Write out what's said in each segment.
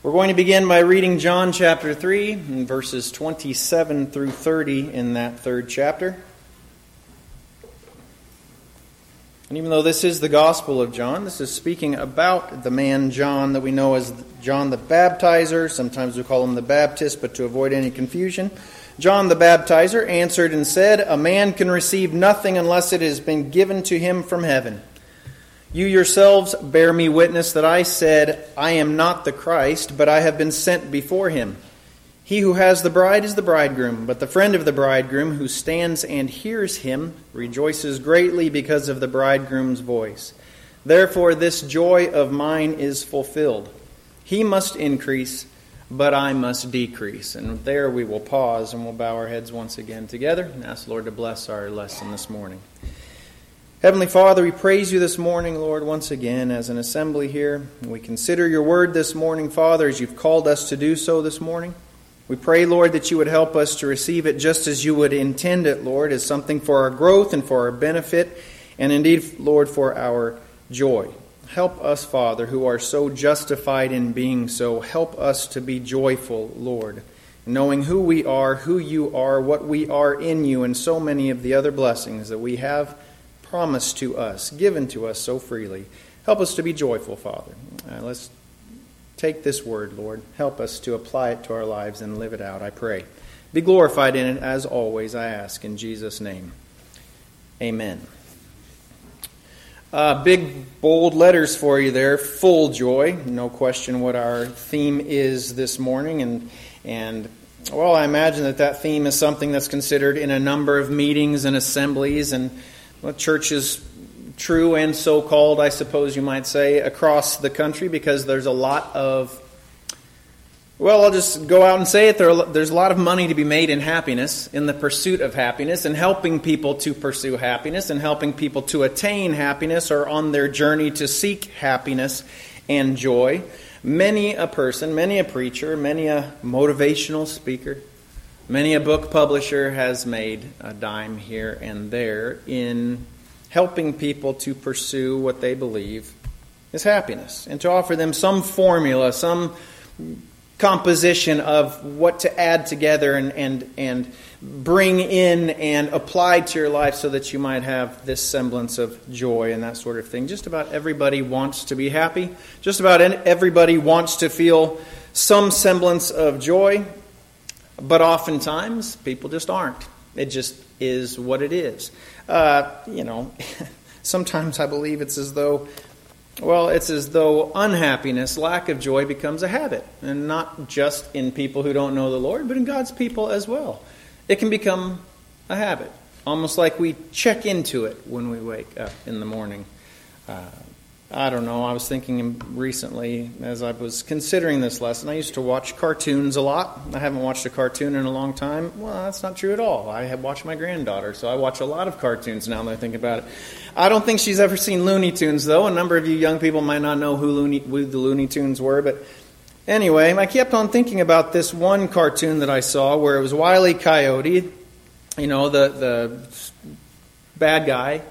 We're going to begin by reading John chapter 3, and verses 27 through 30 in that third chapter. And even though this is the Gospel of John, this is speaking about the man John that we know as John the Baptizer. Sometimes we call him the Baptist, but to avoid any confusion, John the Baptizer answered and said, A man can receive nothing unless it has been given to him from heaven. You yourselves bear me witness that I said, I am not the Christ, but I have been sent before him. He who has the bride is the bridegroom, but the friend of the bridegroom who stands and hears him rejoices greatly because of the bridegroom's voice. Therefore, this joy of mine is fulfilled. He must increase, but I must decrease. And there we will pause and we'll bow our heads once again together and ask the Lord to bless our lesson this morning. Heavenly Father, we praise you this morning, Lord, once again as an assembly here. We consider your word this morning, Father, as you've called us to do so this morning. We pray, Lord, that you would help us to receive it just as you would intend it, Lord, as something for our growth and for our benefit, and indeed, Lord, for our joy. Help us, Father, who are so justified in being so. Help us to be joyful, Lord, knowing who we are, who you are, what we are in you, and so many of the other blessings that we have promised to us, given to us so freely. Help us to be joyful, Father. Uh, let's take this word, Lord. Help us to apply it to our lives and live it out, I pray. Be glorified in it as always, I ask, in Jesus' name. Amen. Uh, big, bold letters for you there. Full joy. No question what our theme is this morning. And, and well, I imagine that that theme is something that's considered in a number of meetings and assemblies and well, church is true and so called, I suppose you might say, across the country because there's a lot of, well, I'll just go out and say it. There are, there's a lot of money to be made in happiness, in the pursuit of happiness, and helping people to pursue happiness, and helping people to attain happiness or on their journey to seek happiness and joy. Many a person, many a preacher, many a motivational speaker, Many a book publisher has made a dime here and there in helping people to pursue what they believe is happiness and to offer them some formula, some composition of what to add together and, and, and bring in and apply to your life so that you might have this semblance of joy and that sort of thing. Just about everybody wants to be happy. Just about everybody wants to feel some semblance of joy. But oftentimes, people just aren't. It just is what it is. Uh, you know, sometimes I believe it's as though, well, it's as though unhappiness, lack of joy becomes a habit. And not just in people who don't know the Lord, but in God's people as well. It can become a habit, almost like we check into it when we wake up in the morning. Uh, I don't know. I was thinking recently as I was considering this lesson. I used to watch cartoons a lot. I haven't watched a cartoon in a long time. Well, that's not true at all. I have watched my granddaughter, so I watch a lot of cartoons now that I think about it. I don't think she's ever seen Looney Tunes, though. A number of you young people might not know who, Looney, who the Looney Tunes were, but anyway, I kept on thinking about this one cartoon that I saw where it was Wiley Coyote, you know, the the bad guy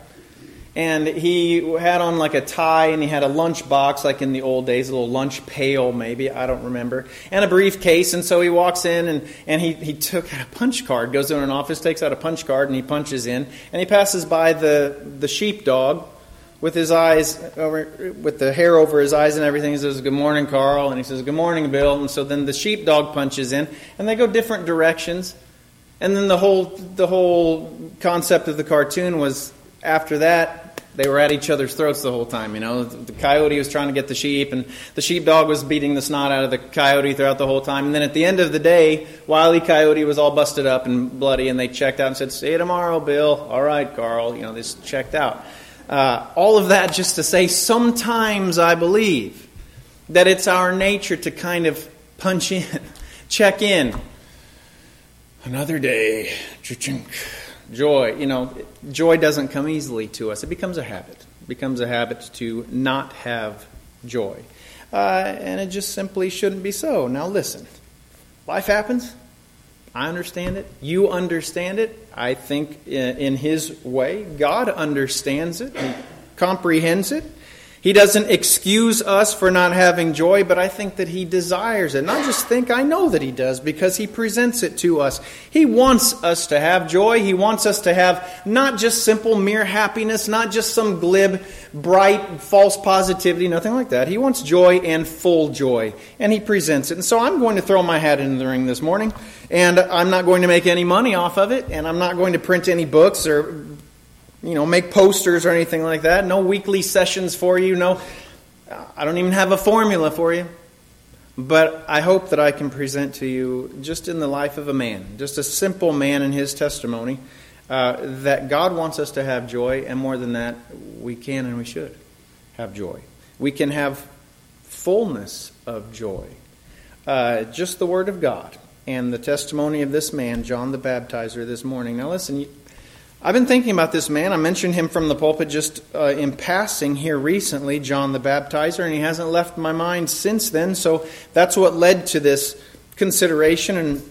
and he had on like a tie and he had a lunch box like in the old days a little lunch pail maybe i don't remember and a briefcase. And so he walks in and, and he, he took out a punch card goes to an office takes out a punch card and he punches in and he passes by the, the sheepdog with his eyes over, with the hair over his eyes and everything. He says good morning carl. And he says good morning bill. And so then the sheepdog punches in and they go different directions. And then the whole the whole concept of the cartoon was after that they were at each other's throats the whole time. You know, the coyote was trying to get the sheep, and the sheepdog was beating the snot out of the coyote throughout the whole time. And then at the end of the day, Wiley Coyote was all busted up and bloody, and they checked out and said, "See you tomorrow, Bill." All right, Carl. You know, they checked out. Uh, all of that just to say, sometimes I believe that it's our nature to kind of punch in, check in. Another day, chink joy, you know, joy doesn't come easily to us. It becomes a habit. It becomes a habit to not have joy. Uh, and it just simply shouldn't be so. Now, listen life happens. I understand it. You understand it. I think in, in His way. God understands it, He comprehends it. He doesn't excuse us for not having joy, but I think that He desires it. Not just think, I know that He does because He presents it to us. He wants us to have joy. He wants us to have not just simple, mere happiness, not just some glib, bright, false positivity, nothing like that. He wants joy and full joy, and He presents it. And so I'm going to throw my hat in the ring this morning, and I'm not going to make any money off of it, and I'm not going to print any books or you know, make posters or anything like that. No weekly sessions for you. No, I don't even have a formula for you. But I hope that I can present to you, just in the life of a man, just a simple man in his testimony, uh, that God wants us to have joy, and more than that, we can and we should have joy. We can have fullness of joy. Uh, just the Word of God and the testimony of this man, John the Baptizer, this morning. Now, listen, I've been thinking about this man. I mentioned him from the pulpit just uh, in passing here recently, John the Baptizer, and he hasn't left my mind since then. So that's what led to this consideration. And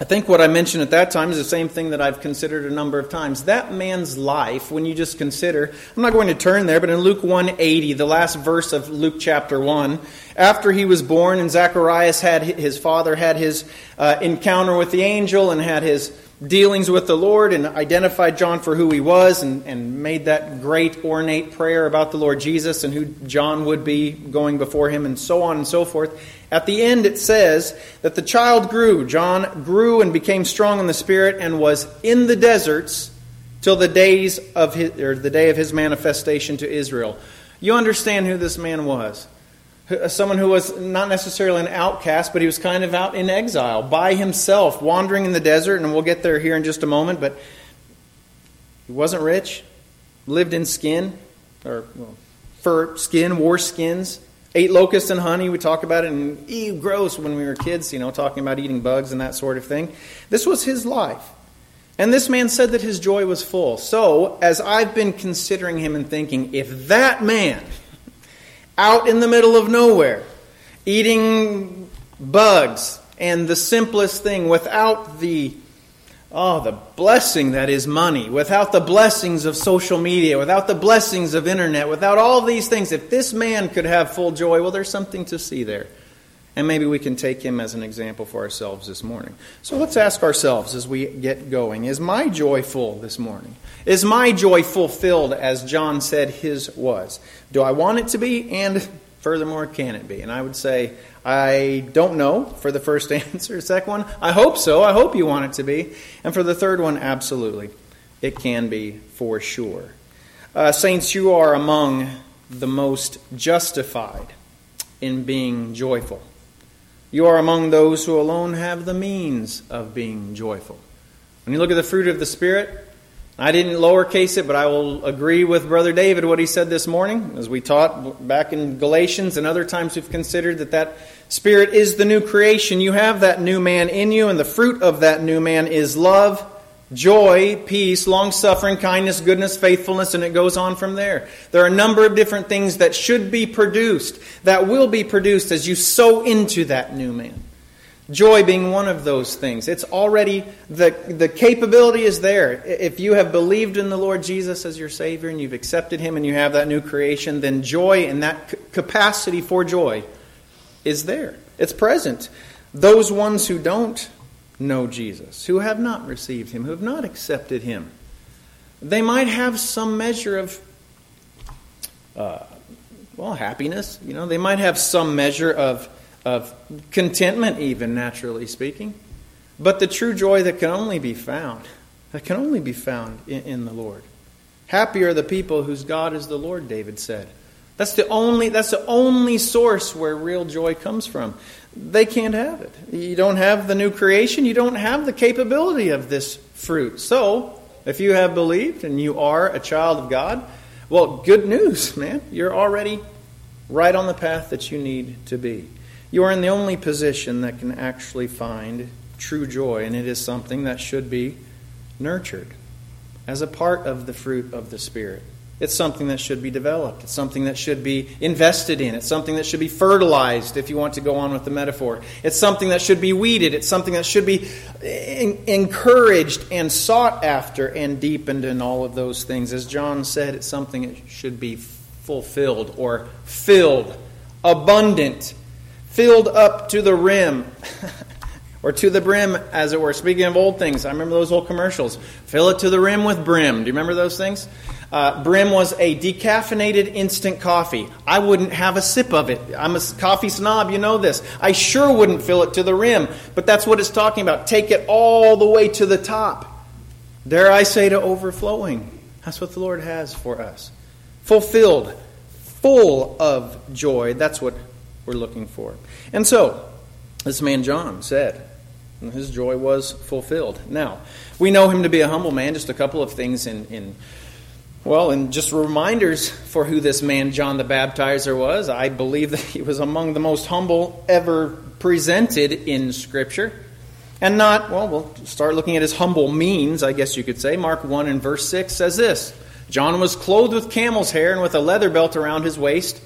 I think what I mentioned at that time is the same thing that I've considered a number of times. That man's life, when you just consider, I'm not going to turn there, but in Luke 180, the last verse of Luke chapter 1, after he was born and Zacharias had his father had his uh, encounter with the angel and had his dealings with the Lord and identified John for who he was and, and made that great ornate prayer about the Lord Jesus and who John would be going before him and so on and so forth. At the end, it says that the child grew. John grew and became strong in the Spirit and was in the deserts till the days of his, or the day of his manifestation to Israel. You understand who this man was Uh, someone who was not necessarily an outcast, but he was kind of out in exile by himself, wandering in the desert, and we'll get there here in just a moment. But he wasn't rich, lived in skin, or well, fur skin, wore skins, ate locusts and honey. We talk about it in ew, gross when we were kids, you know, talking about eating bugs and that sort of thing. This was his life. And this man said that his joy was full. So, as I've been considering him and thinking, if that man, out in the middle of nowhere, eating bugs, and the simplest thing without the oh the blessing that is money without the blessings of social media without the blessings of internet without all these things. If this man could have full joy well there's something to see there and maybe we can take him as an example for ourselves this morning so let's ask ourselves as we get going is my joy full this morning is my joy fulfilled as John said his was? Do I want it to be? And furthermore, can it be? And I would say, I don't know for the first answer. Second one, I hope so. I hope you want it to be. And for the third one, absolutely. It can be for sure. Uh, saints, you are among the most justified in being joyful. You are among those who alone have the means of being joyful. When you look at the fruit of the Spirit, I didn't lowercase it, but I will agree with Brother David what he said this morning, as we taught back in Galatians and other times we've considered that that Spirit is the new creation. You have that new man in you, and the fruit of that new man is love, joy, peace, long suffering, kindness, goodness, faithfulness, and it goes on from there. There are a number of different things that should be produced, that will be produced as you sow into that new man. Joy being one of those things. It's already, the, the capability is there. If you have believed in the Lord Jesus as your Savior and you've accepted Him and you have that new creation, then joy and that capacity for joy is there. It's present. Those ones who don't know Jesus, who have not received Him, who have not accepted Him, they might have some measure of, uh, well, happiness. You know, they might have some measure of of contentment, even naturally speaking. But the true joy that can only be found, that can only be found in, in the Lord. Happy are the people whose God is the Lord, David said. That's the only that's the only source where real joy comes from. They can't have it. You don't have the new creation, you don't have the capability of this fruit. So, if you have believed and you are a child of God, well, good news, man. You're already right on the path that you need to be. You are in the only position that can actually find true joy, and it is something that should be nurtured as a part of the fruit of the Spirit. It's something that should be developed. It's something that should be invested in. It's something that should be fertilized, if you want to go on with the metaphor. It's something that should be weeded. It's something that should be encouraged and sought after and deepened in all of those things. As John said, it's something that should be fulfilled or filled, abundant, filled up to the rim. or to the brim, as it were. Speaking of old things, I remember those old commercials. Fill it to the rim with brim. Do you remember those things? Uh, brim was a decaffeinated instant coffee. I wouldn't have a sip of it. I'm a coffee snob, you know this. I sure wouldn't fill it to the rim, but that's what it's talking about. Take it all the way to the top. Dare I say to overflowing. That's what the Lord has for us. Fulfilled, full of joy. That's what we're looking for. And so, this man John said, his joy was fulfilled. Now, we know him to be a humble man. Just a couple of things in, in well, and just reminders for who this man John the Baptizer was. I believe that he was among the most humble ever presented in Scripture. And not, well, we'll start looking at his humble means, I guess you could say. Mark 1 and verse 6 says this John was clothed with camel's hair and with a leather belt around his waist,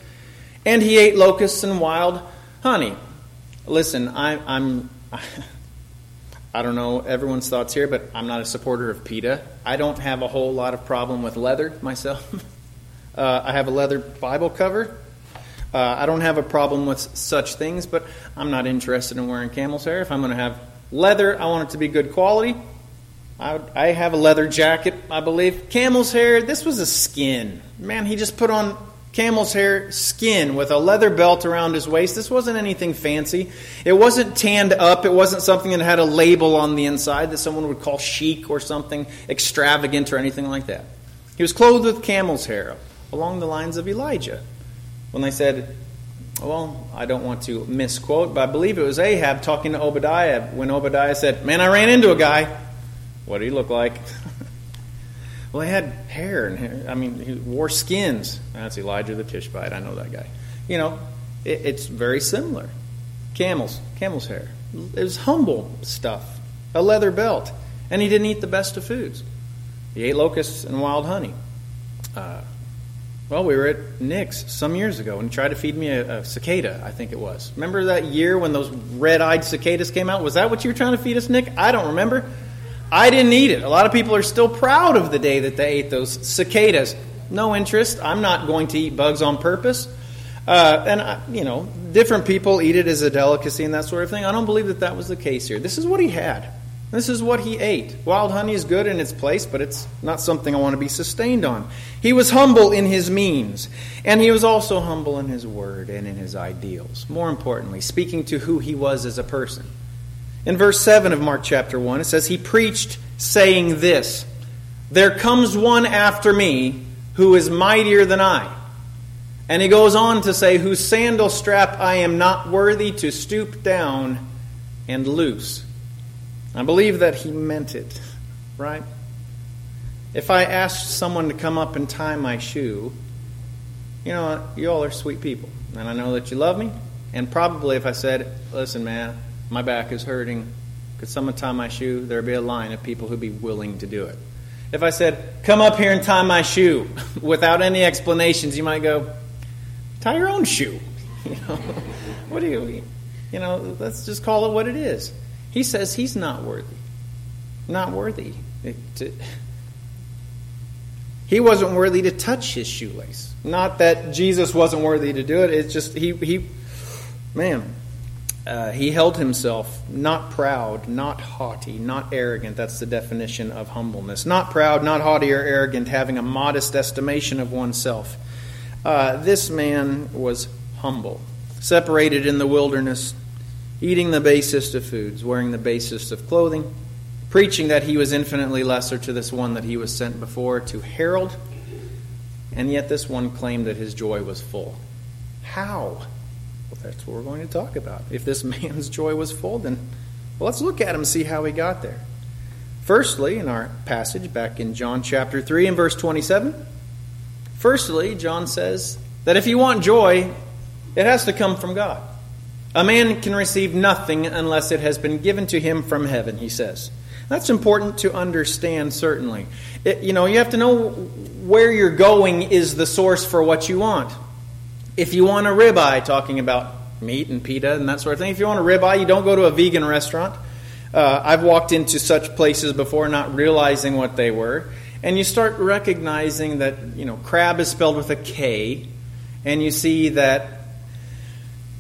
and he ate locusts and wild honey. Listen, I, I'm. I don't know everyone's thoughts here, but I'm not a supporter of PETA. I don't have a whole lot of problem with leather myself. uh, I have a leather Bible cover. Uh, I don't have a problem with such things, but I'm not interested in wearing camel's hair. If I'm going to have leather, I want it to be good quality. I, I have a leather jacket, I believe. Camel's hair, this was a skin. Man, he just put on camel's hair skin with a leather belt around his waist. This wasn't anything fancy. It wasn't tanned up. It wasn't something that had a label on the inside that someone would call chic or something extravagant or anything like that. He was clothed with camel's hair, along the lines of Elijah. When they said, well, I don't want to misquote, but I believe it was Ahab talking to Obadiah when Obadiah said, Man, I ran into a guy. What did he look like? Well, he had hair and hair. I mean, he wore skins. That's Elijah the Tishbite. I know that guy. You know, it, it's very similar. Camels, camel's hair. It was humble stuff. A leather belt, and he didn't eat the best of foods. He ate locusts and wild honey. Uh, well, we were at Nick's some years ago and he tried to feed me a, a, cicada, I think it was. Remember that year when those red eyed cicadas came out? Was that what you were trying to feed us, Nick? I don't remember. I didn't eat it. A lot of people are still proud of the day that they ate those cicadas. No interest. I'm not going to eat bugs on purpose. Uh, and, I, you know, different people eat it as a delicacy and that sort of thing. I don't believe that that was the case here. This is what he had. This is what he ate. Wild honey is good in its place, but it's not something I want to be sustained on. He was humble in his means, and he was also humble in his word and in his ideals. More importantly, speaking to who he was as a person. In verse 7 of Mark chapter 1, it says, He preached, saying this There comes one after me who is mightier than I. And he goes on to say, Whose sandal strap I am not worthy to stoop down and loose. I believe that he meant it, right? If I asked someone to come up and tie my shoe, you know, you all are sweet people. And I know that you love me. And probably if I said, Listen, man, my back is hurting. Could someone tie my shoe? There'd be a line of people who'd be willing to do it. If I said, come up here and tie my shoe without any explanations, you might go, tie your own shoe. You know, what do you, you know, let's just call it what it is. He says he's not worthy. Not worthy. he wasn't worthy to touch his shoelace. Not that Jesus wasn't worthy to do it. It's just, he, he man, uh, he held himself not proud, not haughty, not arrogant. That's the definition of humbleness. Not proud, not haughty or arrogant, having a modest estimation of oneself. Uh, this man was humble, separated in the wilderness, eating the basest of foods, wearing the basest of clothing, preaching that he was infinitely lesser to this one that he was sent before to herald, and yet this one claimed that his joy was full. How? Well, that's what we're going to talk about. If this man's joy was full, then well, let's look at him and see how he got there. Firstly, in our passage back in John chapter 3 and verse 27, firstly, John says that if you want joy, it has to come from God. A man can receive nothing unless it has been given to him from heaven, he says. That's important to understand, certainly. It, you know, you have to know where you're going is the source for what you want. If you want a ribeye, talking about meat and PETA and that sort of thing, if you want a ribeye, you don't go to a vegan restaurant. Uh, I've walked into such places before not realizing what they were. and you start recognizing that, you know, crab is spelled with a K, and you see that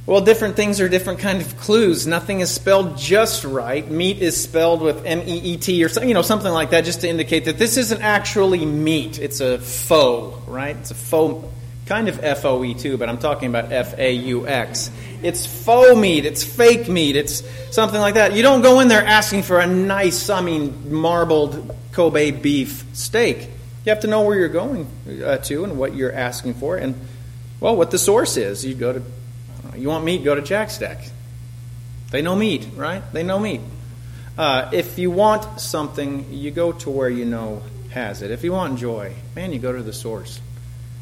well, different things are different kind of clues. Nothing is spelled just right. Meat is spelled with M E E T or something, you know, something like that, just to indicate that this isn't actually meat. It's a faux, right? It's a faux, kind of F O E too, but I'm talking about F A U X. It's faux meat. It's fake meat. It's something like that. You don't go in there asking for a nice, I mean, marbled Kobe beef steak. You have to know where you're going uh, to and what you're asking for, and well, what the source is. You go to you want meat, go to Jack Stack. They know meat, right? They know meat. Uh, if you want something, you go to where you know has it. If you want joy, man, you go to the source.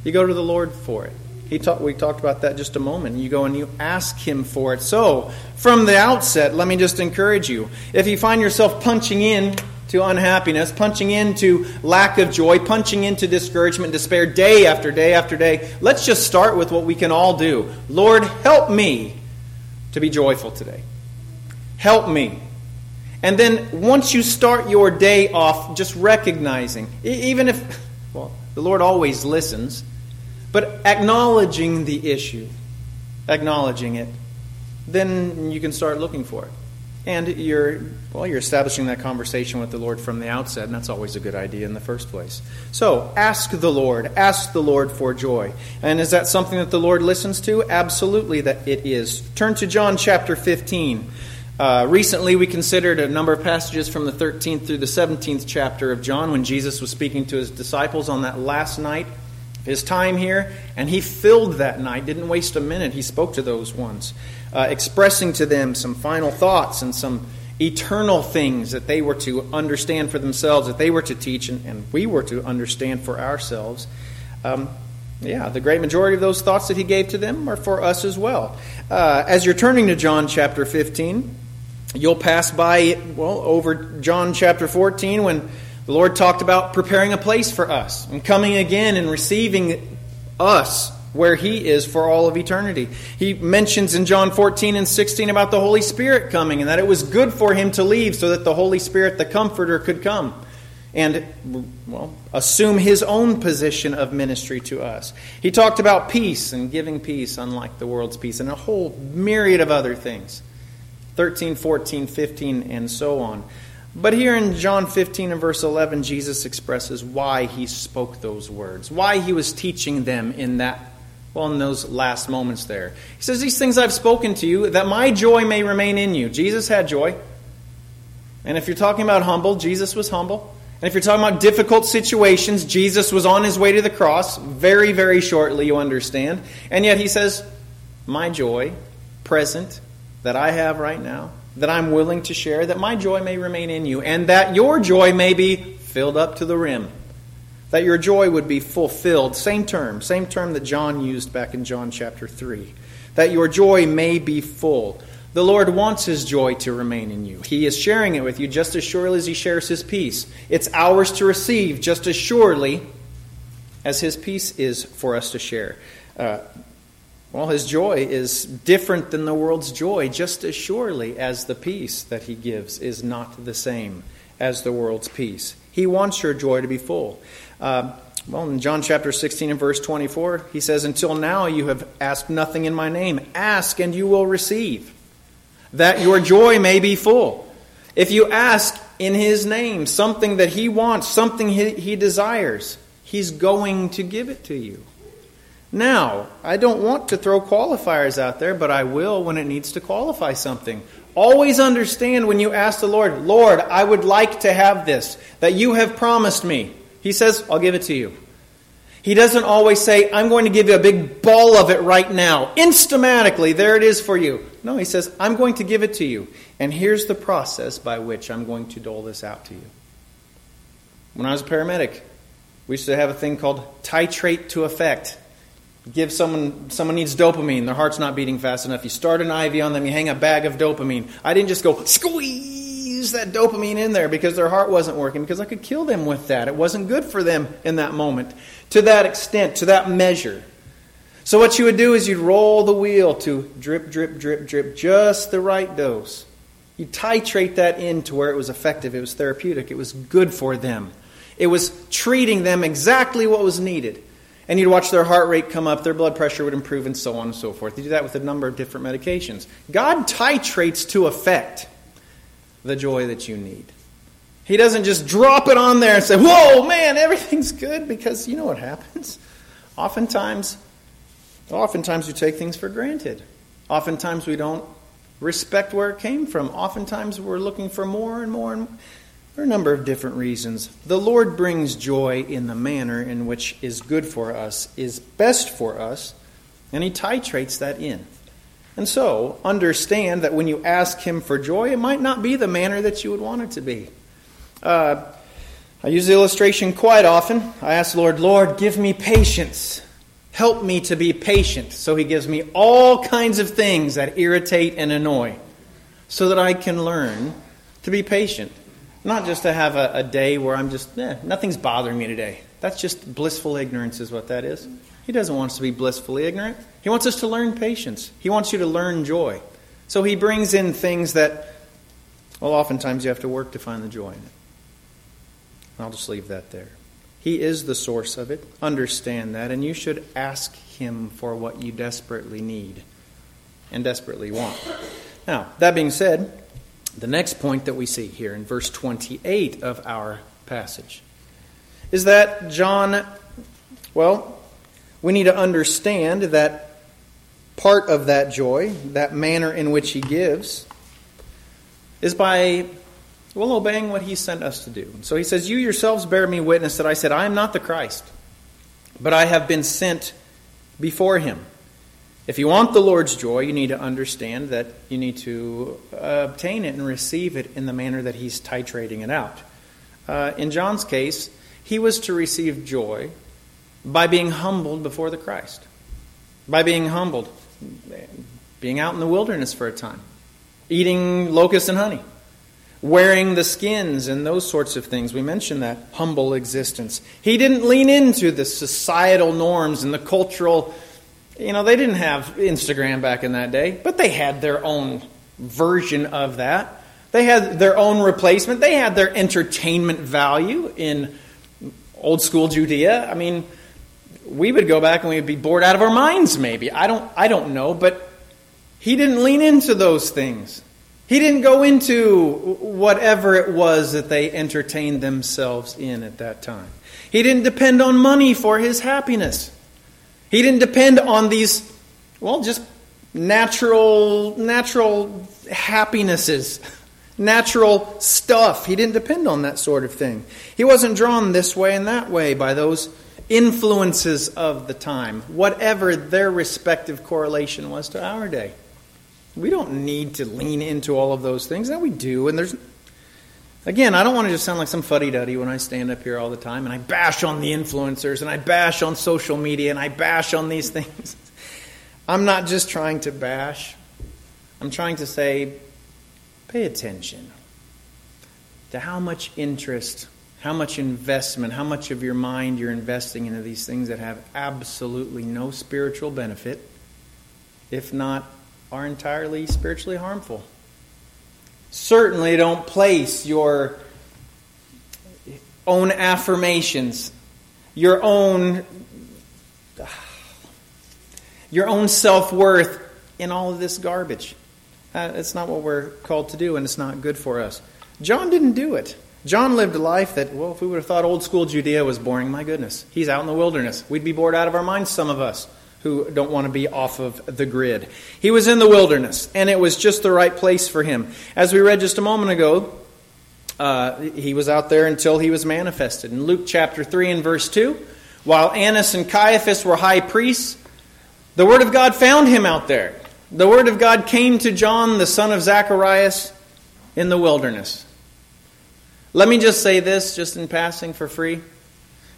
You go to the Lord for it. He talk, we talked about that just a moment. You go and you ask Him for it. So, from the outset, let me just encourage you. If you find yourself punching in to unhappiness, punching into lack of joy, punching into discouragement, despair day after day after day. Let's just start with what we can all do. Lord, help me to be joyful today. Help me. And then once you start your day off just recognizing, even if, the Lord always listens, but acknowledging the issue, acknowledging it, then you can start looking for it. And you're, well, you're establishing that conversation with the Lord from the outset, and that's always a good idea in the first place. So, ask the Lord. Ask the Lord for joy. And is that something that the Lord listens to? Absolutely, that it is. Turn to John chapter 15. Uh, recently, we considered a number of passages from the 13th through the 17th chapter of John when Jesus was speaking to his disciples on that last night his time here, and he filled that night, didn't waste a minute. He spoke to those ones, uh, expressing to them some final thoughts and some eternal things that they were to understand for themselves, that they were to teach, and, and we were to understand for ourselves. Um, yeah, the great majority of those thoughts that he gave to them are for us as well. Uh, as you're turning to John chapter 15, you'll pass by, well, over John chapter 14 when the Lord talked about preparing a place for us and coming again and receiving us where He is for all of eternity. He mentions in John 14 and 16 about the Holy Spirit coming and that it was good for Him to leave so that the Holy Spirit, the Comforter, could come and, well, assume His own position of ministry to us. He talked about peace and giving peace, unlike the world's peace, and a whole myriad of other things 13, 14, 15, and so on. But here in John 15 and verse 11, Jesus expresses why he spoke those words, why he was teaching them in that, well, in those last moments there. He says, These things I've spoken to you, that my joy may remain in you. Jesus had joy. And if you're talking about humble, Jesus was humble. And if you're talking about difficult situations, Jesus was on his way to the cross very, very shortly, you understand. And yet he says, My joy, present, that I have right now, that I'm willing to share, that my joy may remain in you, and that your joy may be filled up to the rim. That your joy would be fulfilled. Same term, same term that John used back in John chapter 3. That your joy may be full. The Lord wants His joy to remain in you. He is sharing it with you just as surely as He shares His peace. It's ours to receive just as surely as His peace is for us to share. Uh, well, his joy is different than the world's joy, just as surely as the peace that he gives is not the same as the world's peace. He wants your joy to be full. Uh, well, in John chapter 16 and verse 24, he says, Until now you have asked nothing in my name. Ask and you will receive, that your joy may be full. If you ask in his name something that he wants, something he, he desires, he's going to give it to you. Now, I don't want to throw qualifiers out there, but I will when it needs to qualify something. Always understand when you ask the Lord, Lord, I would like to have this, that you have promised me. He says, I'll give it to you. He doesn't always say, I'm going to give you a big ball of it right now. Instamatically, there it is for you. No, he says, I'm going to give it to you. And here's the process by which I'm going to dole this out to you. When I was a paramedic, we used to have a thing called titrate to effect give someone someone needs dopamine their heart's not beating fast enough. You start an iv on them you hang a bag of dopamine. I didn't just go squeeze that dopamine in there because their heart wasn't working because i could kill them with that. It wasn't good for them in that moment. To that extent to that measure. So what you would do is you'd roll the wheel to drip drip drip drip just the right dose. You titrate that in to where it was effective. It was therapeutic. It was good for them. It was treating them exactly what was needed. And you'd watch their heart rate come up, their blood pressure would improve, and so on and so forth. You do that with a number of different medications. God titrates to effect the joy that you need. He doesn't just drop it on there and say, Whoa, man, everything's good, because you know what happens. Oftentimes, oftentimes we take things for granted. Oftentimes we don't respect where it came from. Oftentimes we're looking for more and more and more. Are a number of different reasons. The Lord brings joy in the manner in which is good for us, is best for us, and He titrates that in. And so, understand that when you ask Him for joy, it might not be the manner that you would want it to be. Uh, I use the illustration quite often. I ask the Lord, Lord, give me patience. Help me to be patient. So He gives me all kinds of things that irritate and annoy so that I can learn to be patient. Not just to have a, a day where I'm just, eh, nothing's bothering me today. That's just blissful ignorance, is what that is. He doesn't want us to be blissfully ignorant. He wants us to learn patience. He wants you to learn joy. So he brings in things that, well, oftentimes you have to work to find the joy in it. I'll just leave that there. He is the source of it. Understand that. And you should ask Him for what you desperately need and desperately want. Now, that being said, the next point that we see here in verse 28 of our passage is that John, well, we need to understand that part of that joy, that manner in which he gives, is by, well, obeying what he sent us to do. So he says, You yourselves bear me witness that I said, I am not the Christ, but I have been sent before him. If you want the Lord's joy, you need to understand that you need to uh, obtain it and receive it in the manner that He's titrating it out. Uh, in John's case, he was to receive joy by being humbled before the Christ, by being humbled, being out in the wilderness for a time, eating locusts and honey, wearing the skins and those sorts of things. We mentioned that humble existence. He didn't lean into the societal norms and the cultural you know, they didn't have Instagram back in that day, but they had their own version of that. They had their own replacement. They had their entertainment value in old school Judea. I mean, we would go back and we would be bored out of our minds maybe. I don't I don't know, but he didn't lean into those things. He didn't go into whatever it was that they entertained themselves in at that time. He didn't depend on money for his happiness. He didn't depend on these, well, just natural, natural happinesses, natural stuff. He didn't depend on that sort of thing. He wasn't drawn this way and that way by those influences of the time, whatever their respective correlation was to our day. We don't need to lean into all of those things. That we do, and there's Again, I don't want to just sound like some fuddy duddy when I stand up here all the time and I bash on the influencers and I bash on social media and I bash on these things. I'm not just trying to bash, I'm trying to say, pay attention to how much interest, how much investment, how much of your mind you're investing into these things that have absolutely no spiritual benefit, if not are entirely spiritually harmful. Certainly don't place your own affirmations, your own your own self-worth in all of this garbage. Uh, it's not what we're called to do, and it's not good for us. John didn't do it. John lived a life that, well, if we would have thought old school Judea was boring, my goodness, he's out in the wilderness. We'd be bored out of our minds, some of us who don't want to be off of the grid. He was in the wilderness, and it was just the right place for him. As we read just a moment ago, uh, he was out there until he was manifested. In Luke chapter 3 and verse 2, while Annas and Caiaphas were high priests, the Word of God found him out there. The Word of God came to John, the son of Zacharias, in the wilderness. Let me just say this, just in passing for free.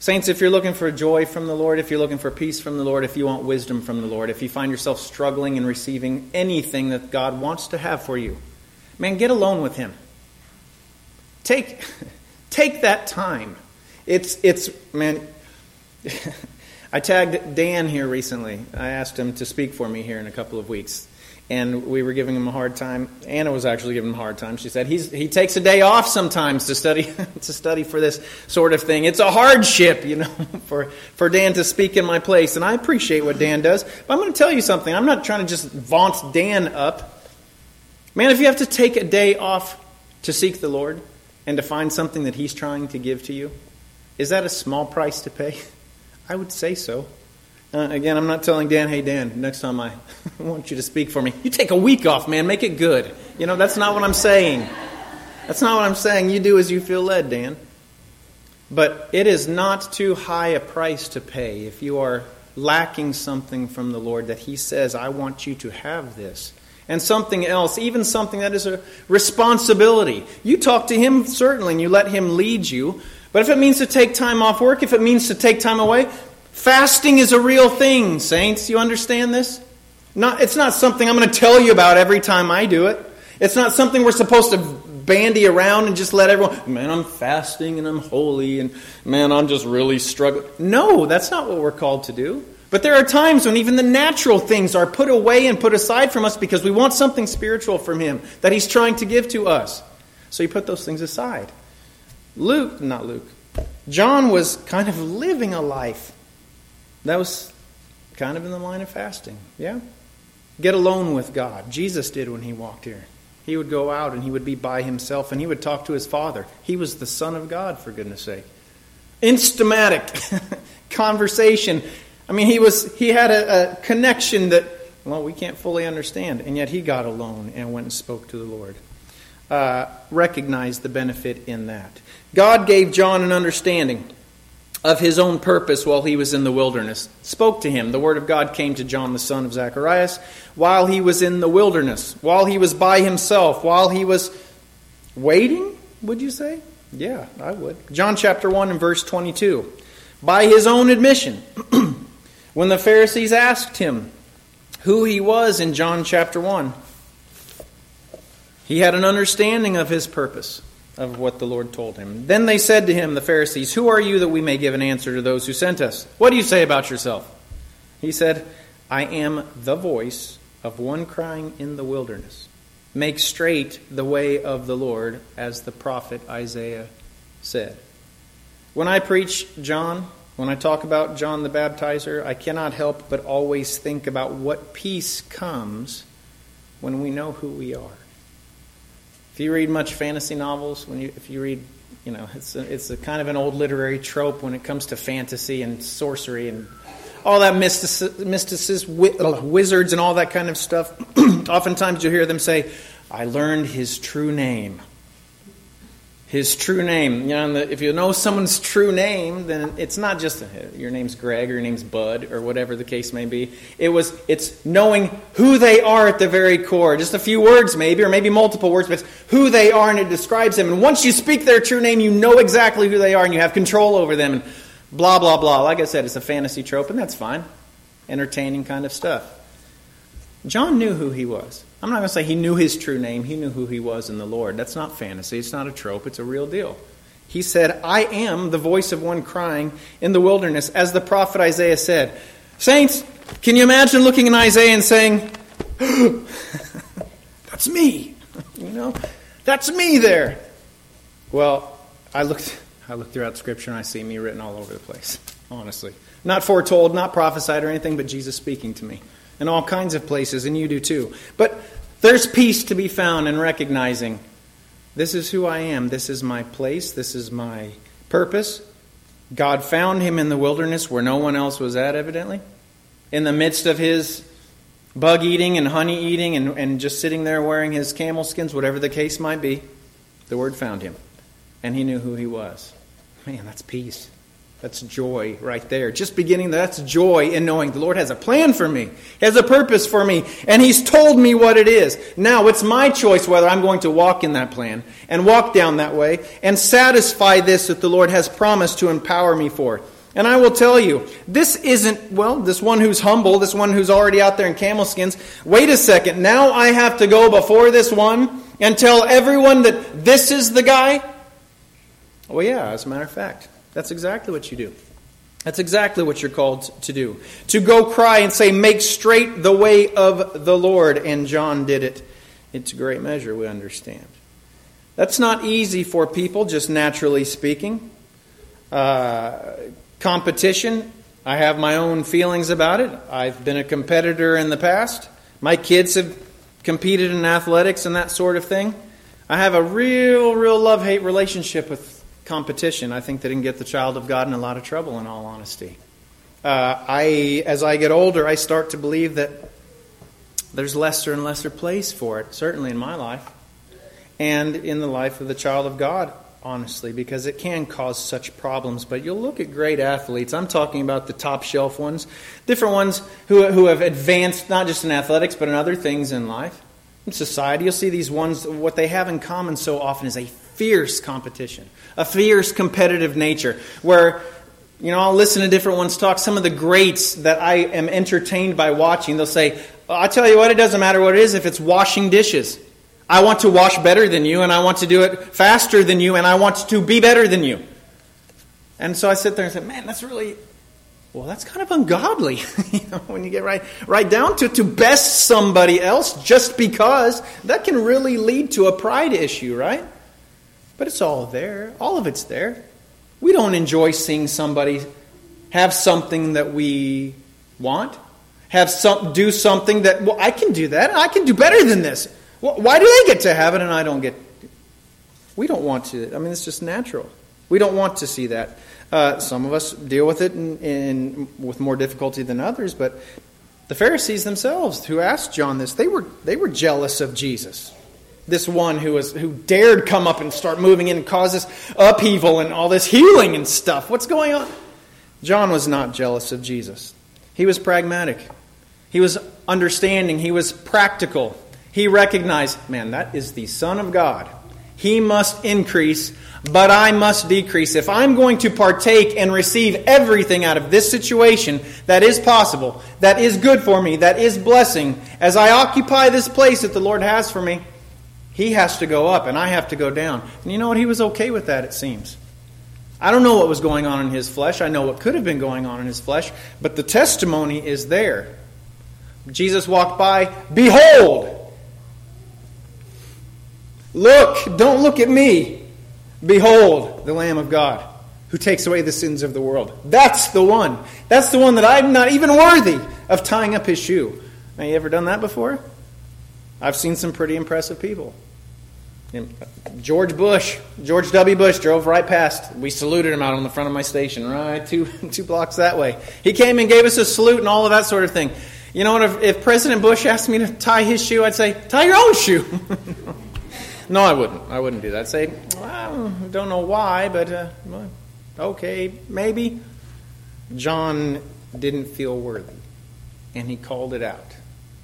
Saints, if you're looking for joy from the Lord, if you're looking for peace from the Lord, if you want wisdom from the Lord, if you find yourself struggling in receiving anything that God wants to have for you, man, get alone with Him. Take, take that time. It's, it's man, I tagged Dan here recently. I asked him to speak for me here in a couple of weeks. And we were giving him a hard time. Anna was actually giving him a hard time. She said he's, he takes a day off sometimes to study to study for this sort of thing. It's a hardship, you know, for for Dan to speak in my place, and I appreciate what Dan does. But I'm going to tell you something. I'm not trying to just vaunt Dan up. Man, if you have to take a day off to seek the Lord and to find something that He's trying to give to you, is that a small price to pay? I would say so. Uh, again, I'm not telling Dan, hey, Dan, next time I want you to speak for me, you take a week off, man, make it good. You know, that's not what I'm saying. That's not what I'm saying. You do as you feel led, Dan. But it is not too high a price to pay if you are lacking something from the Lord that He says, I want you to have this. And something else, even something that is a responsibility. You talk to Him, certainly, and you let Him lead you. But if it means to take time off work, if it means to take time away, Fasting is a real thing, saints. You understand this? Not, it's not something I'm going to tell you about every time I do it. It's not something we're supposed to bandy around and just let everyone, man, I'm fasting and I'm holy and man, I'm just really struggling. No, that's not what we're called to do. But there are times when even the natural things are put away and put aside from us because we want something spiritual from Him that He's trying to give to us. So you put those things aside. Luke, not Luke, John was kind of living a life that was kind of in the line of fasting. Yeah? Get alone with God. Jesus did when he walked here. He would go out and he would be by himself and he would talk to his Father. He was the Son of God, for goodness sake. Instamatic conversation. I mean, he was he had a, a connection that well we can't fully understand, and yet he got alone and went and spoke to the Lord. Uh, recognized the benefit in that. God gave John an understanding of his own purpose while he was in the wilderness, spoke to him. The word of God came to John, the son of Zacharias, while he was in the wilderness, while he was by himself, while he was waiting, would you say? Yeah, I would. John chapter 1 and verse 22. By his own admission, when the Pharisees asked him who he was in John chapter 1, he had an understanding of his purpose of what the Lord told him. Then they said to him, the Pharisees, Who are you that we may give an answer to those who sent us? What do you say about yourself? He said, I am the voice of one crying in the wilderness. Make straight the way of the Lord, as the prophet Isaiah said. When I preach John, when I talk about John the Baptizer, I cannot help but always think about what peace comes when we know who we are. If you read much fantasy novels, when you, if you read, you know, it's a, it's a kind of an old literary trope when it comes to fantasy and sorcery and all that mysticism, wizards and all that kind of stuff. Oftentimes you'll hear them say, I learned his true name his true name. You know, the, if you know someone's true name, then it's not just your name's Greg or your name's Bud or whatever the case may be. It was it's knowing who they are at the very core. Just a few words maybe, or maybe multiple words, but it's who they are and it describes them. And once you speak their true name, you know exactly who they are and you have control over them. And blah blah blah. Like I said, it's a fantasy trope, and that's fine, entertaining kind of stuff. John knew who he was. I'm not going to say he knew his true name. He knew who he was in the Lord. That's not fantasy. It's not a trope. It's a real deal. He said, I am the voice of one crying in the wilderness, as the prophet Isaiah said. Saints, can you imagine looking in Isaiah and saying, That's me? You know, that's me there. Well, I looked, I looked throughout Scripture and I see me written all over the place, honestly. Not foretold, not prophesied or anything, but Jesus speaking to me in all kinds of places, and you do too. But there's peace to be found in recognizing this is who I am, this is my place, this is my purpose. God found him in the wilderness where no one else was at, evidently. In the midst of his bug eating and honey eating and, and just sitting there wearing his camel skins, whatever the case might be, the word found him. And he knew who he was. Man, that's peace. That's joy right there. Just beginning, that's joy in knowing the Lord has a plan for me, He has a purpose for me, and He's told me what it is. Now it's my choice whether I'm going to walk in that plan and walk down that way and satisfy this that the Lord has promised to empower me for. And I will tell you, this isn't, well, this one who's humble, this one who's already out there in camel skins. Wait a second, now I have to go before this one and tell everyone that this is the guy? Well, yeah, as a matter of fact. That's exactly what you do. That's exactly what you're called to do. To go cry and say, Make straight the way of the Lord. And John did it. It's a great measure, we understand. That's not easy for people, just naturally speaking. Uh, competition, I have my own feelings about it. I've been a competitor in the past. My kids have competed in athletics and that sort of thing. I have a real, real love hate relationship with competition, I think that can get the child of God in a lot of trouble, in all honesty. Uh, I, as I get older, I start to believe that there's lesser and lesser place for it, certainly in my life, and in the life of the child of God, honestly, because it can cause such problems. But you'll look at great athletes. I'm talking about the top shelf ones, different ones who, who have advanced not just in athletics, but in other things in life. In society, you'll see these ones, what they have in common so often is a fierce competition, a fierce competitive nature, where you know, I'll listen to different ones talk. Some of the greats that I am entertained by watching, they'll say, I tell you what, it doesn't matter what it is if it's washing dishes. I want to wash better than you, and I want to do it faster than you, and I want to be better than you. And so I sit there and say, man, that's really, well, that's kind of ungodly you know, when you get right, right down to to best somebody else just because that can really lead to a pride issue, right? But it's all there. All of it's there. We don't enjoy seeing somebody have something that we want, have some, do something that, well, I can do that, I can do better than this. why do they get to have it and I don't get? We don't want to. I mean, it's just natural. We don't want to see that. Uh, some of us deal with it in, in, with more difficulty than others, but the Pharisees themselves, who asked John this, they were, they were jealous of Jesus this one who was who dared come up and start moving in and cause this upheaval and all this healing and stuff. What's going on? John was not jealous of Jesus. He was pragmatic. He was understanding. He was practical. He recognized, man, that is the Son of God. He must increase, but I must decrease. If I'm going to partake and receive everything out of this situation that is possible, that is good for me, that is blessing, as I occupy this place that the Lord has for me, he has to go up and I have to go down. And you know what? He was okay with that, it seems. I don't know what was going on in his flesh. I know what could have been going on in his flesh, but the testimony is there. Jesus walked by, Behold! Look, don't look at me. Behold, the Lamb of God who takes away the sins of the world. That's the one. That's the one that I'm not even worthy of tying up his shoe. Now, you ever done that before? I've seen some pretty impressive people. George Bush, George W. Bush drove right past. We saluted him out on the front of my station, right two, two blocks that way. He came and gave us a salute and all of that sort of thing. You know? If, if President Bush asked me to tie his shoe, I'd say, tie your own shoe. no, I wouldn't. I wouldn't do that. I'd say, well, I don't know why, but uh, okay, maybe. John didn't feel worthy, and he called it out.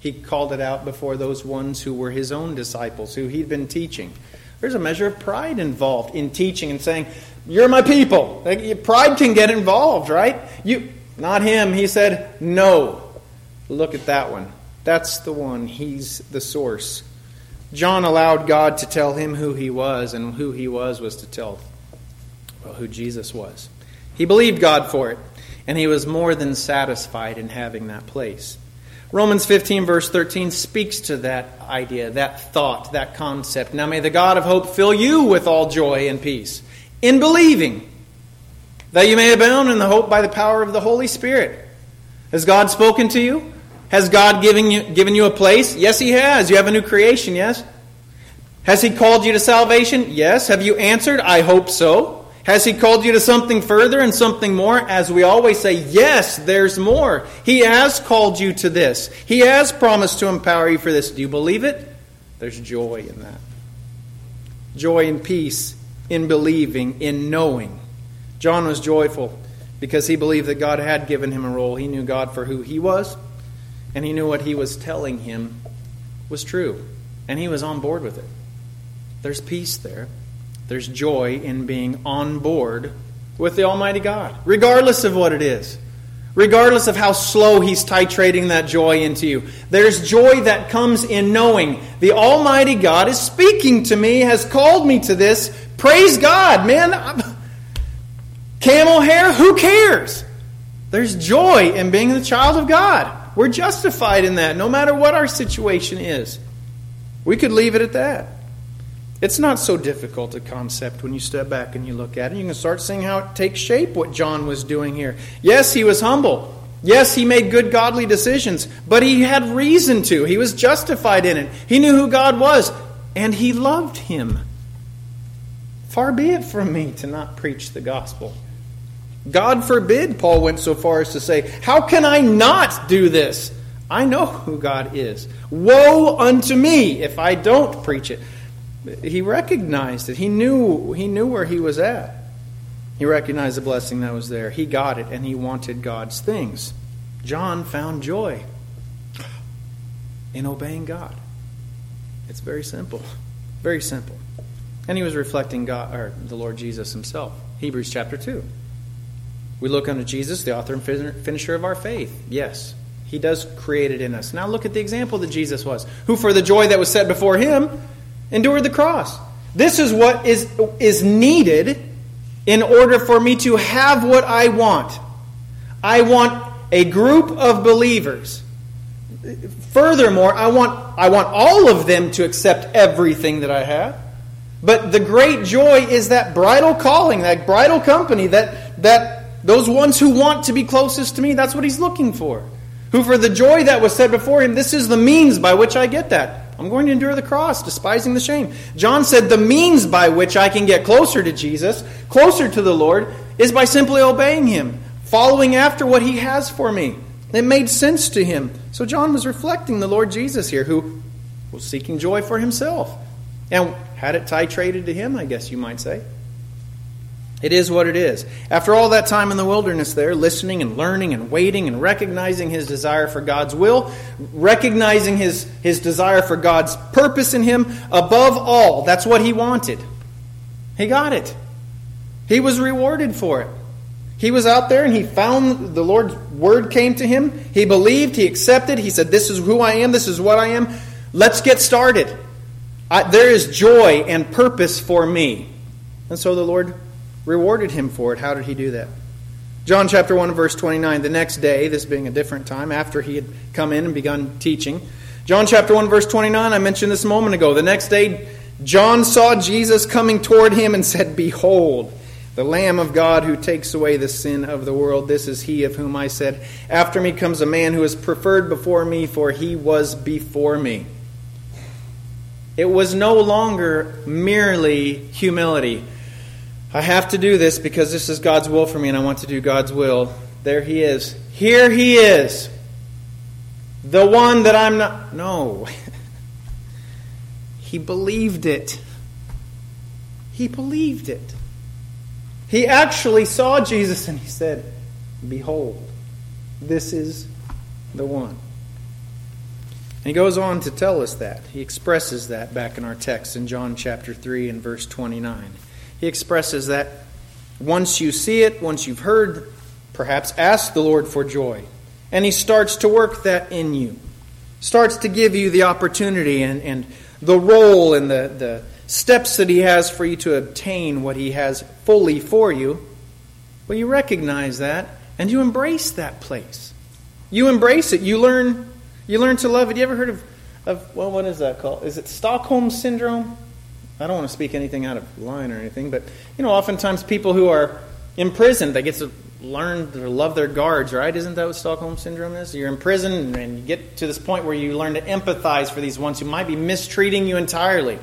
He called it out before those ones who were his own disciples, who he'd been teaching. There's a measure of pride involved in teaching and saying, You're my people. Pride can get involved, right? You, not him. He said, No. Look at that one. That's the one. He's the source. John allowed God to tell him who he was, and who he was was to tell well, who Jesus was. He believed God for it, and he was more than satisfied in having that place. Romans 15, verse 13, speaks to that idea, that thought, that concept. Now may the God of hope fill you with all joy and peace in believing, that you may abound in the hope by the power of the Holy Spirit. Has God spoken to you? Has God given you, given you a place? Yes, He has. You have a new creation, yes? Has He called you to salvation? Yes. Have you answered? I hope so. Has He called you to something further and something more? As we always say, yes, there's more. He has called you to this. He has promised to empower you for this. Do you believe it? There's joy in that. Joy and peace in believing, in knowing. John was joyful because he believed that God had given him a role. He knew God for who he was, and he knew what he was telling him was true, and he was on board with it. There's peace there. There's joy in being on board with the Almighty God, regardless of what it is. Regardless of how slow He's titrating that joy into you. There's joy that comes in knowing the Almighty God is speaking to me, has called me to this. Praise God, man. Camel hair, who cares? There's joy in being the child of God. We're justified in that, no matter what our situation is. We could leave it at that. It's not so difficult a concept when you step back and you look at it. You can start seeing how it takes shape what John was doing here. Yes, he was humble. Yes, he made good godly decisions, but he had reason to. He was justified in it. He knew who God was, and he loved him. Far be it from me to not preach the gospel. God forbid, Paul went so far as to say, How can I not do this? I know who God is. Woe unto me if I don't preach it. He recognized it. He knew, he knew where he was at. He recognized the blessing that was there. He got it, and he wanted God's things. John found joy in obeying God. It's very simple. Very simple. And he was reflecting God or the Lord Jesus himself. Hebrews chapter 2. We look unto Jesus, the author and finisher of our faith. Yes, he does create it in us. Now look at the example that Jesus was, who for the joy that was set before him endured the cross. This is what is, is needed in order for me to have what I want. I want a group of believers. Furthermore, I want, I want all of them to accept everything that I have. But the great joy is that bridal calling, that bridal company, that, that those ones who want to be closest to me, that's what he's looking for. Who, for the joy that was set before him, this is the means by which I get that. I'm going to endure the cross, despising the shame. John said the means by which I can get closer to Jesus, closer to the Lord, is by simply obeying him, following after what he has for me. It made sense to him. So John was reflecting the Lord Jesus here, who was seeking joy for himself and had it titrated to him, I guess you might say. It is what it is. After all that time in the wilderness there, listening and learning and waiting and recognizing his desire for God's will, recognizing his, his desire for God's purpose in him, above all, that's what he wanted. He got it. He was rewarded for it. He was out there and he found the Lord's word came to him. He believed, he accepted. He said, This is who I am, this is what I am. Let's get started. I, there is joy and purpose for me. And so the Lord rewarded him for it. How did he do that? John chapter 1 verse 29, the next day, this being a different time after he had come in and begun teaching. John chapter 1 verse 29, I mentioned this a moment ago. The next day, John saw Jesus coming toward him and said, Behold, the Lamb of God who takes away the sin of the world. This is he of whom I said, After me comes a man who is preferred before me, for he was before me. It was no longer merely humility. I have to do this because this is God's will for me and I want to do God's will. There he is. Here he is. The one that I'm not. No. he believed it. He believed it. He actually saw Jesus and he said, Behold, this is the one. And he goes on to tell us that. He expresses that back in our text in John chapter 3 and verse 29 he expresses that once you see it, once you've heard, perhaps ask the Lord for joy. And he starts to work that in you, starts to give you the opportunity and, and the role and the, the steps that he has for you to obtain what he has fully for you. Well, you recognize that and you embrace that place. You embrace it. You learn you learn to love it. You ever heard of, of well, what is that called? Is it Stockholm syndrome? I don't want to speak anything out of line or anything, but you know, oftentimes people who are imprisoned, they get to learn to love their guards, right? Isn't that what Stockholm syndrome is? You're in prison and you get to this point where you learn to empathize for these ones who might be mistreating you entirely,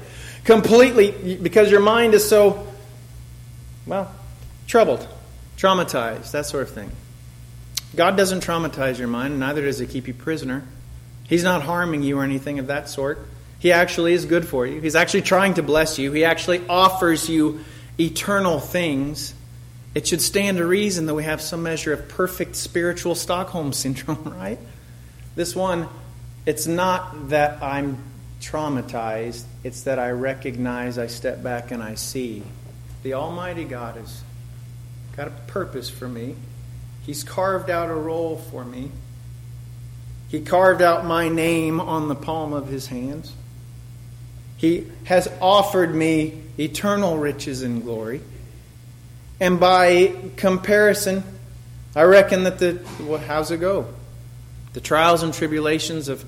completely, because your mind is so, well, troubled, traumatized, that sort of thing. God doesn't traumatize your mind, neither does He keep you prisoner. He's not harming you or anything of that sort. He actually is good for you. He's actually trying to bless you. He actually offers you eternal things. It should stand to reason that we have some measure of perfect spiritual Stockholm syndrome, right? This one, it's not that I'm traumatized, it's that I recognize, I step back, and I see the Almighty God has got a purpose for me. He's carved out a role for me. He carved out my name on the palm of his hands. He has offered me eternal riches and glory. And by comparison, I reckon that the, well, how's it go? The trials and tribulations of,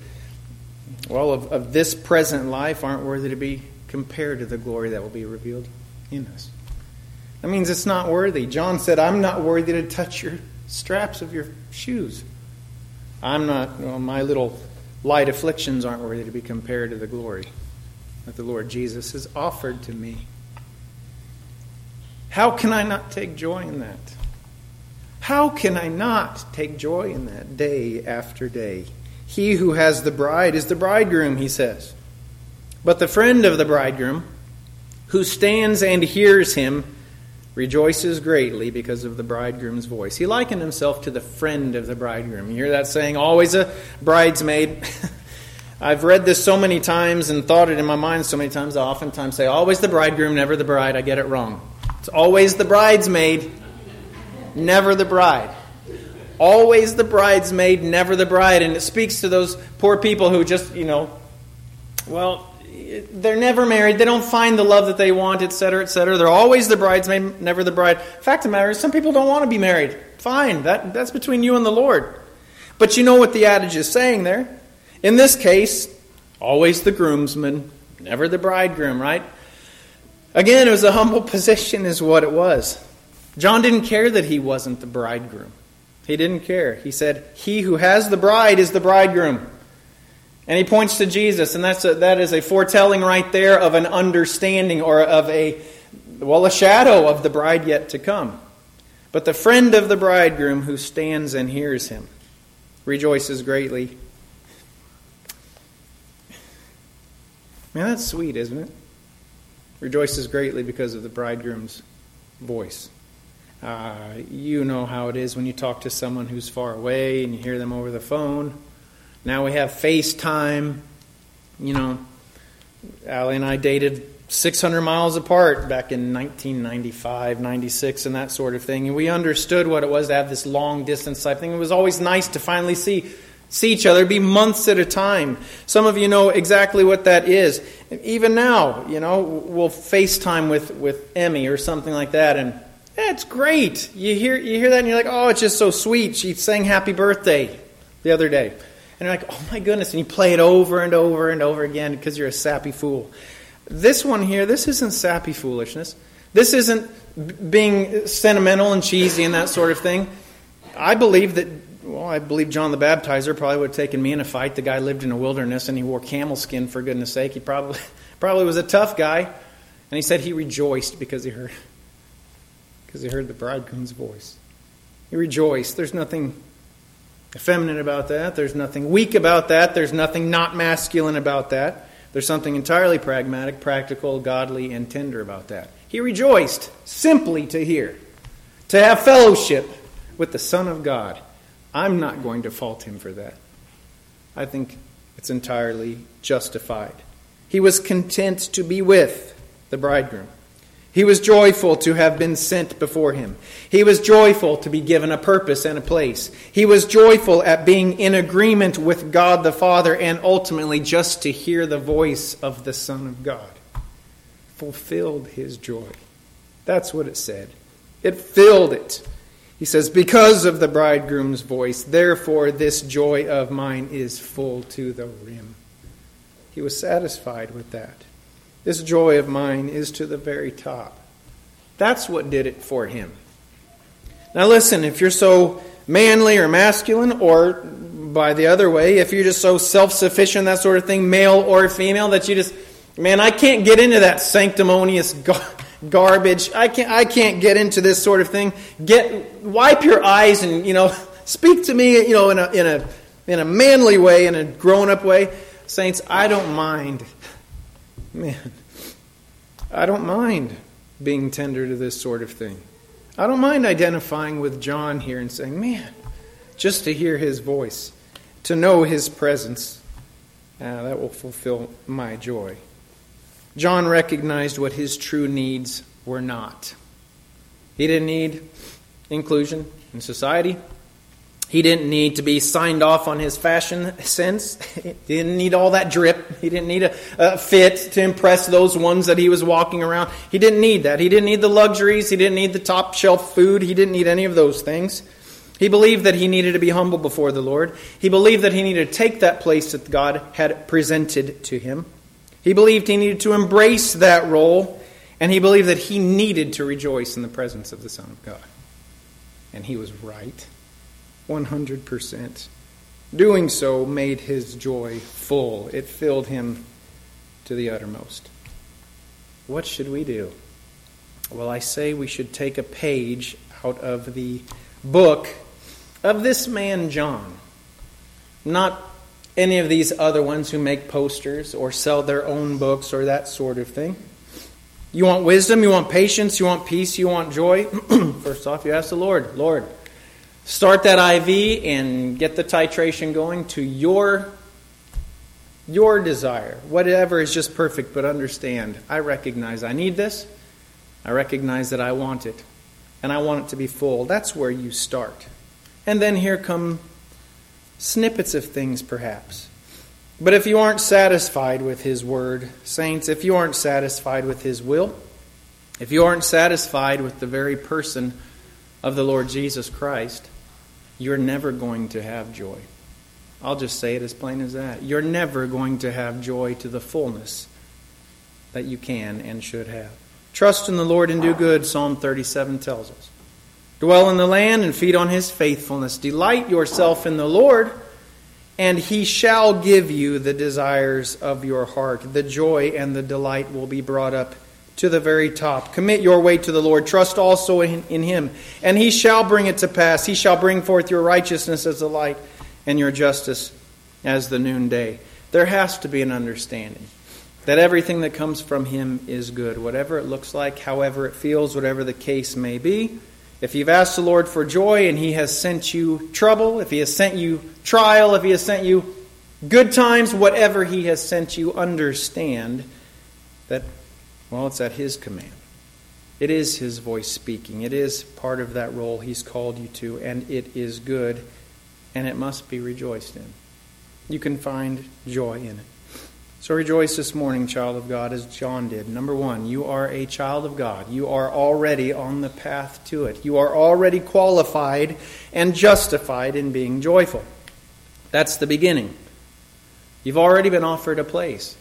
well, of, of this present life aren't worthy to be compared to the glory that will be revealed in us. That means it's not worthy. John said, I'm not worthy to touch your straps of your shoes. I'm not, well, my little light afflictions aren't worthy to be compared to the glory that the Lord Jesus has offered to me. How can I not take joy in that? How can I not take joy in that day after day? He who has the bride is the bridegroom, he says. But the friend of the bridegroom, who stands and hears him, rejoices greatly because of the bridegroom's voice. He likened himself to the friend of the bridegroom. You hear that saying, always a bridesmaid. I've read this so many times and thought it in my mind so many times, I oftentimes say, always the bridegroom, never the bride. I get it wrong. It's always the bridesmaid, never the bride. Always the bridesmaid, never the bride. And it speaks to those poor people who just, you know, well, they're never married. They don't find the love that they want, etc., etc. They're always the bridesmaid, never the bride. Fact of the matter is, some people don't want to be married. Fine, that, that's between you and the Lord. But you know what the adage is saying there. In this case, always the groomsman, never the bridegroom, right? Again, it was a humble position, is what it was. John didn't care that he wasn't the bridegroom. He didn't care. He said, He who has the bride is the bridegroom. And he points to Jesus, and that's a, that is a foretelling right there of an understanding or of a, well, a shadow of the bride yet to come. But the friend of the bridegroom who stands and hears him rejoices greatly. Man, that's sweet, isn't it? Rejoices greatly because of the bridegroom's voice. Uh, you know how it is when you talk to someone who's far away and you hear them over the phone now we have FaceTime. You know, Allie and I dated 600 miles apart back in 1995, 96, and that sort of thing. And we understood what it was to have this long distance type thing. It was always nice to finally see see each other, be months at a time. Some of you know exactly what that is. Even now, you know, we'll FaceTime with, with Emmy or something like that, and yeah, it's great. You hear you hear that, and you're like, oh, it's just so sweet. She sang Happy Birthday the other day. And you're like, oh my goodness. And you play it over and over and over again because you're a sappy fool. This one here, this isn't sappy foolishness. This isn't being sentimental and cheesy and that sort of thing. I believe that, well, I believe John the Baptizer probably would have taken me in a fight. The guy lived in a wilderness and he wore camel skin, for goodness sake. He probably, probably was a tough guy. And he said he rejoiced because he heard, because he heard the bridegroom's voice. He rejoiced. There's nothing effeminate about that. There's nothing weak about that. There's nothing not masculine about that. There's something entirely pragmatic, practical, godly, and tender about that. He rejoiced simply to hear, to have fellowship with the Son of God. I'm not going to fault him for that. I think it's entirely justified. He was content to be with the bridegroom. He was joyful to have been sent before him. He was joyful to be given a purpose and a place. He was joyful at being in agreement with God the Father and ultimately just to hear the voice of the Son of God. Fulfilled his joy. That's what it said. It filled it. He says, Because of the bridegroom's voice, therefore this joy of mine is full to the rim. He was satisfied with that. This joy of mine is to the very top. That's what did it for him. Now, listen, if you're so manly or masculine, or by the other way, if you're just so self sufficient, that sort of thing, male or female, that you just, man, I can't get into that sanctimonious gar- garbage. I can't, I can't get into this sort of thing. Get, wipe your eyes and, you know, speak to me, you know, in a, in a, in a manly way, in a grown up way. Saints, I don't mind man, I don't mind being tender to this sort of thing. I don't mind identifying with John here and saying, man, just to hear his voice, to know his presence, uh, that will fulfill my joy. John recognized what his true needs were not. He didn't need inclusion in society. He didn't need to be signed off on his fashion sense. He didn't need all that drip. He didn't need a, a, fit to impress those ones that he was walking around. He didn't need that. He didn't need the luxuries. He didn't need the top shelf food. He didn't need any of those things. He believed that he needed to be humble before the Lord. He believed that he needed to take that place that God had presented to him. He believed he needed to embrace that role, and he believed that he needed to rejoice in the presence of the Son of God. And he was right. 100%. Doing so made his joy full, it filled him to the uttermost. What should we do? Well, I say we should take a page out of the book of this man, John. Not any of these other ones who make posters or sell their own books or that sort of thing. You want wisdom, you want patience, you want peace, you want joy. First off, you ask the Lord, Lord, start that IV and get the titration going to your your desire. Whatever is just perfect, but understand, I recognize I need this. I recognize that I want it. And I want it to be full. That's where you start. And then here come snippets of things, perhaps. But if you aren't satisfied with His Word, saints, if you aren't satisfied with His will, if you aren't satisfied with the very person of the Lord Jesus Christ, you're never going to have joy. I'll just say it as plain as that. You're never going to have joy to the fullness that you can and should have. Trust in the Lord and do good, Psalm 37 tells us. Dwell in the land and feed on his faithfulness. Delight yourself in the Lord, and he shall give you the desires of your heart. The joy and the delight will be brought up to the very top. Commit your way to the Lord. Trust also in, in him, and he shall bring it to pass. He shall bring forth your righteousness as the light and your justice as the noonday. There has to be an understanding that everything that comes from him is good, whatever it looks like, however it feels, whatever the case may be. If you've asked the Lord for joy and He has sent you trouble, if He has sent you trial, if He has sent you good times, whatever He has sent you, understand that, well, it's at His command. It is His voice speaking. It is part of that role He's called you to, and it is good, and it must be rejoiced in. You can find joy in it. So rejoice this morning, child of God, as John did. Number one, you are a child of God. You are already on the path to it. You are already qualified and justified in being joyful. That's the beginning. You've already been offered a place,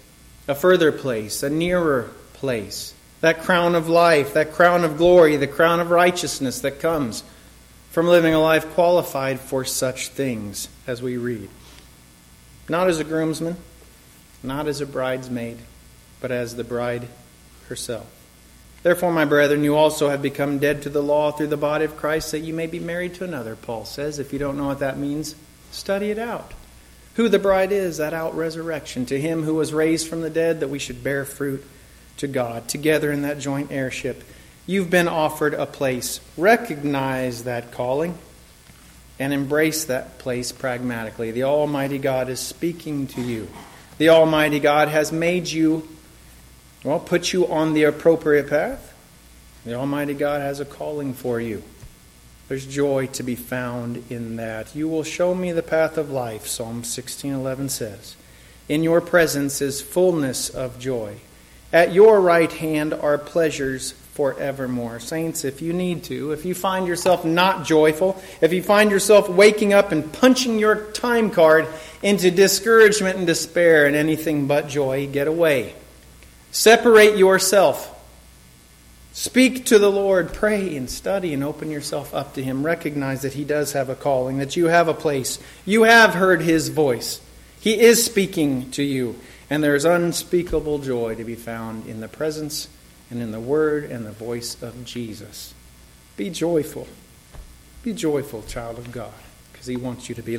a further place, a nearer place. That crown of life, that crown of glory, the crown of righteousness that comes from living a life qualified for such things as we read. Not as a groomsman not as a bridesmaid, but as the bride herself. Therefore, my brethren, you also have become dead to the law through the body of Christ, that you may be married to another, Paul says. If you don't know what that means, study it out. Who the bride is, that out resurrection. To him who was raised from the dead, that we should bear fruit to God, together in that joint heirship. You've been offered a place. Recognize that calling and embrace that place pragmatically. The Almighty God is speaking to you the Almighty God has made you, well, put you on the appropriate path. The Almighty God has a calling for you. There's joy to be found in that. You will show me the path of life, Psalm 16:11 says. In your presence is fullness of joy. At your right hand are pleasures forevermore. Saints, if you need to, if you find yourself not joyful, if you find yourself waking up and punching your time card into discouragement and despair and anything but joy, get away. Separate yourself. Speak to the Lord, pray and study and open yourself up to Him. Recognize that He does have a calling, that you have a place. You have heard His voice. He is speaking to you, and there is unspeakable joy to be found in the presence and in the word and the voice of Jesus. Be joyful. Be joyful, child of God, because He wants you to be.